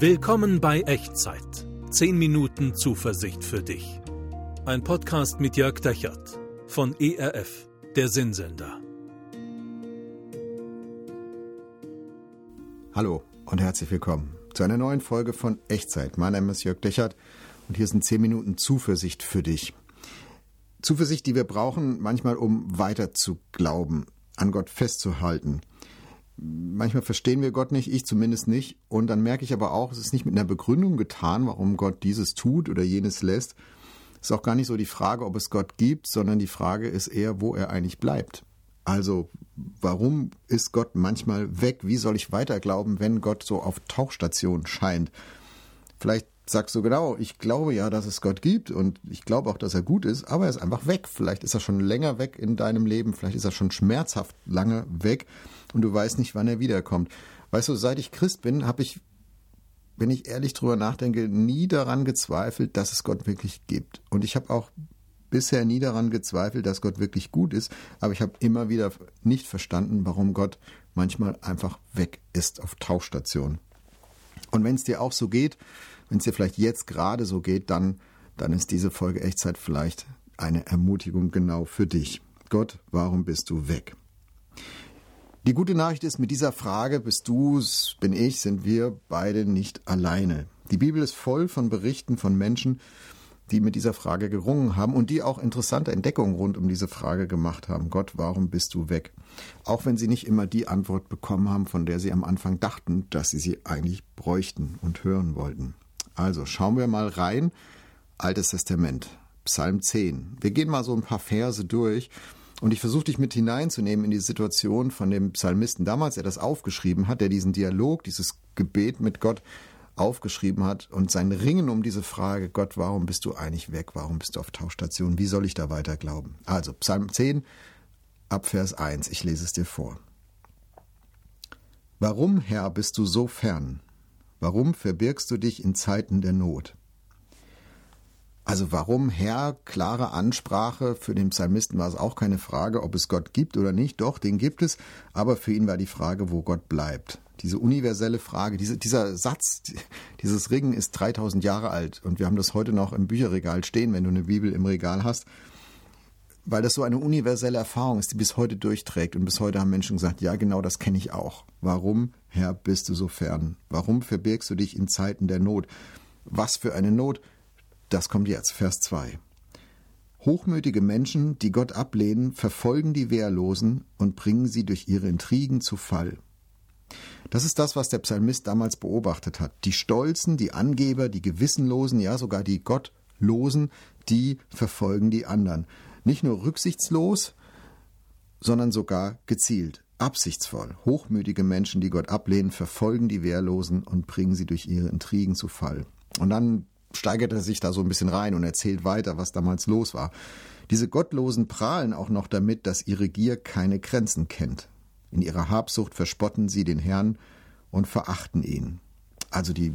Willkommen bei Echtzeit. 10 Minuten Zuversicht für dich. Ein Podcast mit Jörg Dechert von ERF, der Sinnsender. Hallo und herzlich willkommen zu einer neuen Folge von Echtzeit. Mein Name ist Jörg Dechert und hier sind 10 Minuten Zuversicht für dich. Zuversicht, die wir brauchen, manchmal um weiter zu glauben, an Gott festzuhalten manchmal verstehen wir Gott nicht, ich zumindest nicht. Und dann merke ich aber auch, es ist nicht mit einer Begründung getan, warum Gott dieses tut oder jenes lässt. Es ist auch gar nicht so die Frage, ob es Gott gibt, sondern die Frage ist eher, wo er eigentlich bleibt. Also, warum ist Gott manchmal weg? Wie soll ich weiter glauben, wenn Gott so auf Tauchstation scheint? Vielleicht sagst du genau, ich glaube ja, dass es Gott gibt und ich glaube auch, dass er gut ist, aber er ist einfach weg. Vielleicht ist er schon länger weg in deinem Leben, vielleicht ist er schon schmerzhaft lange weg und du weißt nicht, wann er wiederkommt. Weißt du, seit ich Christ bin, habe ich, wenn ich ehrlich drüber nachdenke, nie daran gezweifelt, dass es Gott wirklich gibt. Und ich habe auch bisher nie daran gezweifelt, dass Gott wirklich gut ist, aber ich habe immer wieder nicht verstanden, warum Gott manchmal einfach weg ist auf Tauchstation. Und wenn es dir auch so geht, wenn es dir vielleicht jetzt gerade so geht, dann, dann ist diese Folge Echtzeit vielleicht eine Ermutigung genau für dich. Gott, warum bist du weg? Die gute Nachricht ist, mit dieser Frage bist du, bin ich, sind wir beide nicht alleine. Die Bibel ist voll von Berichten von Menschen, die mit dieser Frage gerungen haben und die auch interessante Entdeckungen rund um diese Frage gemacht haben. Gott, warum bist du weg? Auch wenn sie nicht immer die Antwort bekommen haben, von der sie am Anfang dachten, dass sie sie eigentlich bräuchten und hören wollten. Also schauen wir mal rein. Altes Testament, Psalm 10. Wir gehen mal so ein paar Verse durch und ich versuche dich mit hineinzunehmen in die Situation von dem Psalmisten damals, der das aufgeschrieben hat, der diesen Dialog, dieses Gebet mit Gott aufgeschrieben hat und sein Ringen um diese Frage, Gott, warum bist du eigentlich weg? Warum bist du auf Tauchstation? Wie soll ich da weiter glauben? Also Psalm 10 ab Vers 1, ich lese es dir vor. Warum, Herr, bist du so fern? Warum verbirgst du dich in Zeiten der Not? Also warum Herr, klare Ansprache, für den Psalmisten war es auch keine Frage, ob es Gott gibt oder nicht, doch, den gibt es, aber für ihn war die Frage, wo Gott bleibt. Diese universelle Frage, diese, dieser Satz, dieses Ringen ist 3000 Jahre alt. Und wir haben das heute noch im Bücherregal stehen, wenn du eine Bibel im Regal hast, weil das so eine universelle Erfahrung ist, die bis heute durchträgt und bis heute haben Menschen gesagt, ja genau das kenne ich auch. Warum, Herr, bist du so fern? Warum verbirgst du dich in Zeiten der Not? Was für eine Not? Das kommt jetzt, Vers 2. Hochmütige Menschen, die Gott ablehnen, verfolgen die Wehrlosen und bringen sie durch ihre Intrigen zu Fall. Das ist das, was der Psalmist damals beobachtet hat. Die Stolzen, die Angeber, die Gewissenlosen, ja sogar die Gottlosen, die verfolgen die anderen. Nicht nur rücksichtslos, sondern sogar gezielt, absichtsvoll. Hochmütige Menschen, die Gott ablehnen, verfolgen die Wehrlosen und bringen sie durch ihre Intrigen zu Fall. Und dann steigert er sich da so ein bisschen rein und erzählt weiter, was damals los war. Diese Gottlosen prahlen auch noch damit, dass ihre Gier keine Grenzen kennt. In ihrer Habsucht verspotten sie den Herrn und verachten ihn. Also die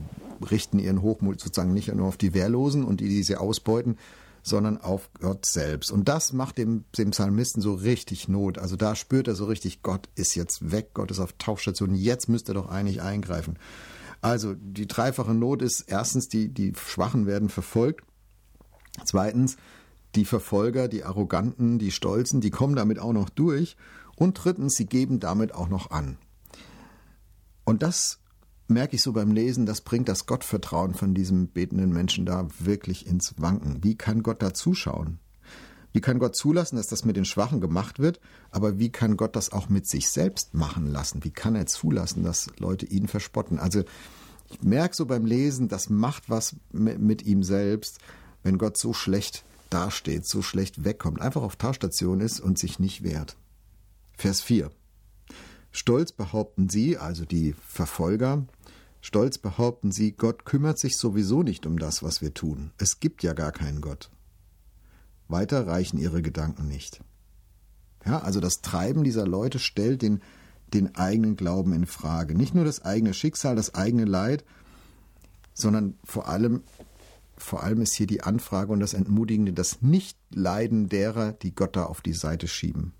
richten ihren Hochmut sozusagen nicht nur auf die Wehrlosen und die, die sie ausbeuten, sondern auf Gott selbst. Und das macht dem, dem Psalmisten so richtig Not. Also da spürt er so richtig, Gott ist jetzt weg, Gott ist auf Tauchstation, jetzt müsste er doch eigentlich eingreifen. Also die dreifache Not ist erstens, die, die Schwachen werden verfolgt. Zweitens, die Verfolger, die Arroganten, die Stolzen, die kommen damit auch noch durch. Und drittens, sie geben damit auch noch an. Und das merke ich so beim Lesen, das bringt das Gottvertrauen von diesem betenden Menschen da wirklich ins Wanken. Wie kann Gott da zuschauen? Wie kann Gott zulassen, dass das mit den Schwachen gemacht wird? Aber wie kann Gott das auch mit sich selbst machen lassen? Wie kann er zulassen, dass Leute ihn verspotten? Also ich merke so beim Lesen, das macht was mit ihm selbst, wenn Gott so schlecht dasteht, so schlecht wegkommt, einfach auf Tauschstation ist und sich nicht wehrt. Vers 4. Stolz behaupten sie, also die Verfolger, stolz behaupten sie, Gott kümmert sich sowieso nicht um das, was wir tun. Es gibt ja gar keinen Gott. Weiter reichen ihre Gedanken nicht. Ja, also das Treiben dieser Leute stellt den, den eigenen Glauben in Frage. Nicht nur das eigene Schicksal, das eigene Leid, sondern vor allem, vor allem ist hier die Anfrage und das Entmutigende, das Nichtleiden derer, die Gott da auf die Seite schieben.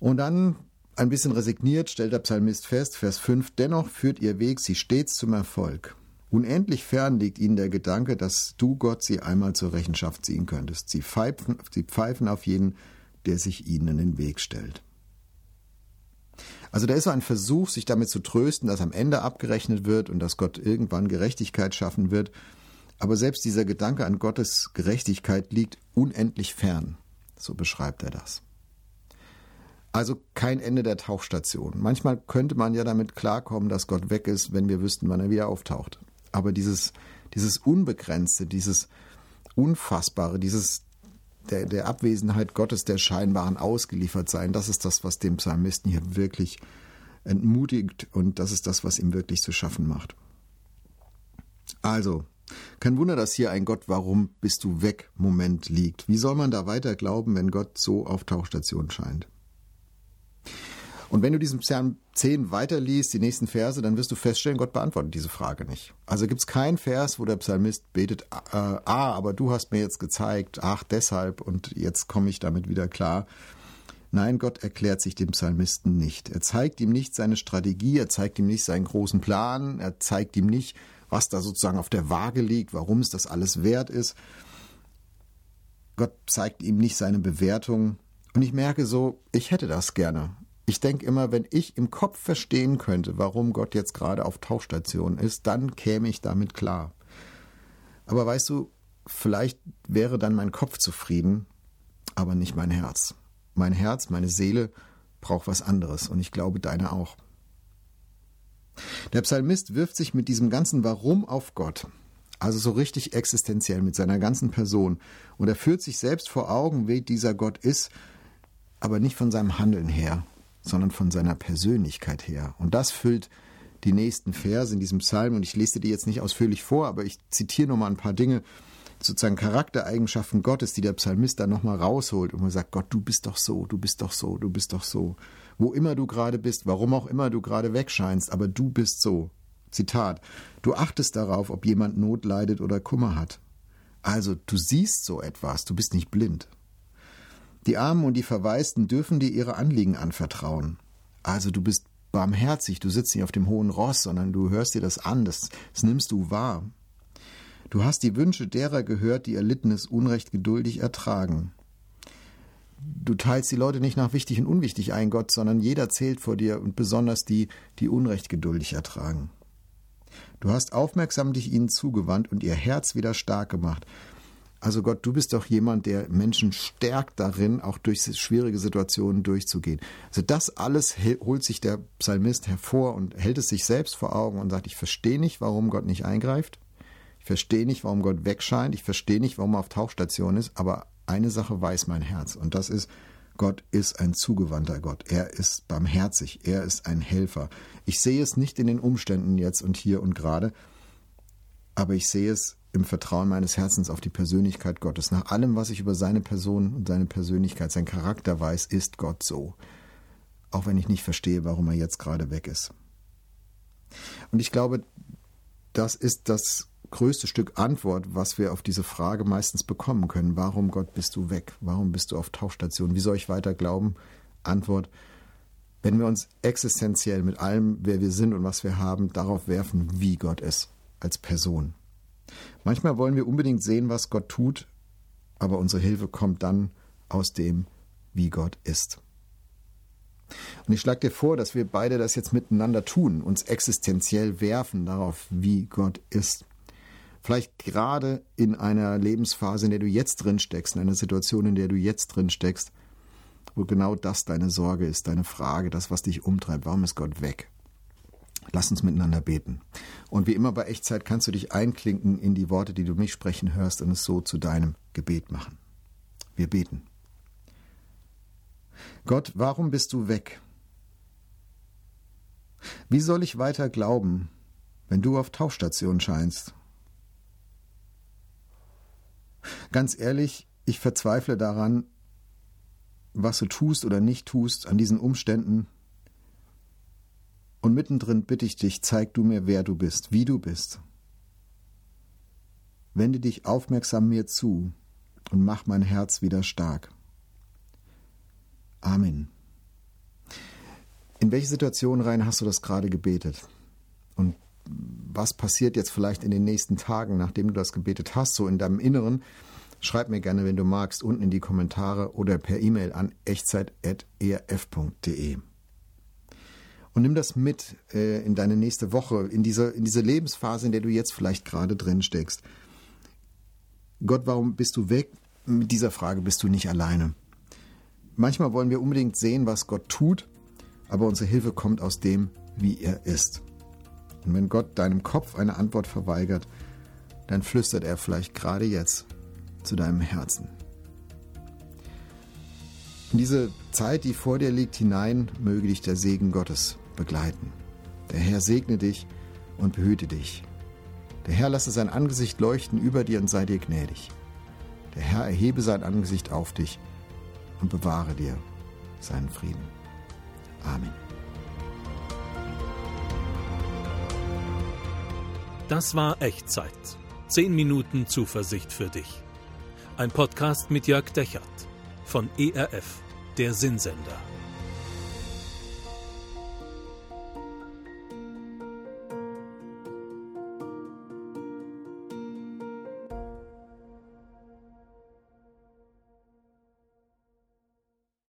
Und dann Ein bisschen resigniert stellt der Psalmist fest, Vers 5, dennoch führt ihr Weg sie stets zum Erfolg. Unendlich fern liegt ihnen der Gedanke, dass du Gott sie einmal zur Rechenschaft ziehen könntest. Sie pfeifen, sie pfeifen auf jeden, der sich ihnen in den Weg stellt. Also da ist so ein Versuch, sich damit zu trösten, dass am Ende abgerechnet wird und dass Gott irgendwann Gerechtigkeit schaffen wird. Aber selbst dieser Gedanke an Gottes Gerechtigkeit liegt unendlich fern. So beschreibt er das. Also kein Ende der Tauchstation. Manchmal könnte man ja damit klarkommen, dass Gott weg ist, wenn wir wüssten, wann er wieder auftaucht. Aber dieses, dieses Unbegrenzte, dieses Unfassbare, dieses der, der Abwesenheit Gottes, der scheinbaren Ausgeliefertsein, das ist das, was dem Psalmisten hier wirklich entmutigt und das ist das, was ihm wirklich zu schaffen macht. Also, kein Wunder, dass hier ein Gott, warum bist du weg Moment liegt. Wie soll man da weiter glauben, wenn Gott so auf Tauchstation scheint? Und wenn du diesen Psalm 10 weiterliest, die nächsten Verse, dann wirst du feststellen, Gott beantwortet diese Frage nicht. Also gibt es keinen Vers, wo der Psalmist betet, äh, ah, aber du hast mir jetzt gezeigt, ach, deshalb und jetzt komme ich damit wieder klar. Nein, Gott erklärt sich dem Psalmisten nicht. Er zeigt ihm nicht seine Strategie, er zeigt ihm nicht seinen großen Plan, er zeigt ihm nicht, was da sozusagen auf der Waage liegt, warum es das alles wert ist. Gott zeigt ihm nicht seine Bewertung. Und ich merke so, ich hätte das gerne. Ich denke immer, wenn ich im Kopf verstehen könnte, warum Gott jetzt gerade auf Tauchstation ist, dann käme ich damit klar. Aber weißt du, vielleicht wäre dann mein Kopf zufrieden, aber nicht mein Herz. Mein Herz, meine Seele braucht was anderes und ich glaube deine auch. Der Psalmist wirft sich mit diesem ganzen Warum auf Gott, also so richtig existenziell mit seiner ganzen Person, und er führt sich selbst vor Augen, wie dieser Gott ist, aber nicht von seinem Handeln her, sondern von seiner Persönlichkeit her. Und das füllt die nächsten Verse in diesem Psalm. Und ich lese dir jetzt nicht ausführlich vor, aber ich zitiere nochmal ein paar Dinge, sozusagen Charaktereigenschaften Gottes, die der Psalmist dann nochmal rausholt und man sagt, Gott, du bist doch so, du bist doch so, du bist doch so. Wo immer du gerade bist, warum auch immer du gerade wegscheinst, aber du bist so. Zitat, du achtest darauf, ob jemand Not leidet oder Kummer hat. Also, du siehst so etwas, du bist nicht blind. Die Armen und die Verwaisten dürfen dir ihre Anliegen anvertrauen. Also du bist barmherzig, du sitzt nicht auf dem hohen Ross, sondern du hörst dir das an, das, das nimmst du wahr. Du hast die Wünsche derer gehört, die erlittenes Unrecht geduldig ertragen. Du teilst die Leute nicht nach wichtig und unwichtig ein, Gott, sondern jeder zählt vor dir und besonders die, die Unrecht geduldig ertragen. Du hast aufmerksam dich ihnen zugewandt und ihr Herz wieder stark gemacht. Also Gott, du bist doch jemand, der Menschen stärkt darin, auch durch schwierige Situationen durchzugehen. Also das alles holt sich der Psalmist hervor und hält es sich selbst vor Augen und sagt, ich verstehe nicht, warum Gott nicht eingreift. Ich verstehe nicht, warum Gott wegscheint. Ich verstehe nicht, warum er auf Tauchstation ist. Aber eine Sache weiß mein Herz und das ist, Gott ist ein zugewandter Gott. Er ist barmherzig. Er ist ein Helfer. Ich sehe es nicht in den Umständen jetzt und hier und gerade, aber ich sehe es im Vertrauen meines Herzens auf die Persönlichkeit Gottes. Nach allem, was ich über seine Person und seine Persönlichkeit, sein Charakter weiß, ist Gott so. Auch wenn ich nicht verstehe, warum er jetzt gerade weg ist. Und ich glaube, das ist das größte Stück Antwort, was wir auf diese Frage meistens bekommen können. Warum, Gott, bist du weg? Warum bist du auf Tauchstation? Wie soll ich weiter glauben? Antwort, wenn wir uns existenziell mit allem, wer wir sind und was wir haben, darauf werfen, wie Gott ist als Person. Manchmal wollen wir unbedingt sehen, was Gott tut, aber unsere Hilfe kommt dann aus dem, wie Gott ist. Und ich schlage dir vor, dass wir beide das jetzt miteinander tun, uns existenziell werfen darauf, wie Gott ist. Vielleicht gerade in einer Lebensphase, in der du jetzt drin steckst, in einer Situation, in der du jetzt drin steckst, wo genau das deine Sorge ist, deine Frage, das, was dich umtreibt. Warum ist Gott weg? Lass uns miteinander beten. Und wie immer bei Echtzeit kannst du dich einklinken in die Worte, die du mich sprechen hörst und es so zu deinem Gebet machen. Wir beten. Gott, warum bist du weg? Wie soll ich weiter glauben, wenn du auf Tauchstation scheinst? Ganz ehrlich, ich verzweifle daran, was du tust oder nicht tust, an diesen Umständen, und mittendrin bitte ich dich, zeig du mir, wer du bist, wie du bist. Wende dich aufmerksam mir zu und mach mein Herz wieder stark. Amen. In welche Situation rein hast du das gerade gebetet? Und was passiert jetzt vielleicht in den nächsten Tagen, nachdem du das gebetet hast, so in deinem Inneren? Schreib mir gerne, wenn du magst, unten in die Kommentare oder per E-Mail an echtzeit.erf.de. Und nimm das mit äh, in deine nächste Woche, in diese, in diese Lebensphase, in der du jetzt vielleicht gerade drin steckst. Gott, warum bist du weg? Mit dieser Frage bist du nicht alleine. Manchmal wollen wir unbedingt sehen, was Gott tut, aber unsere Hilfe kommt aus dem, wie er ist. Und wenn Gott deinem Kopf eine Antwort verweigert, dann flüstert er vielleicht gerade jetzt zu deinem Herzen. In diese Zeit, die vor dir liegt, hinein, möge dich der Segen Gottes begleiten. Der Herr segne dich und behüte dich. Der Herr lasse sein Angesicht leuchten über dir und sei dir gnädig. Der Herr erhebe sein Angesicht auf dich und bewahre dir seinen Frieden. Amen. Das war Echtzeit. Zehn Minuten Zuversicht für dich. Ein Podcast mit Jörg Dechert von ERF, der Sinnsender.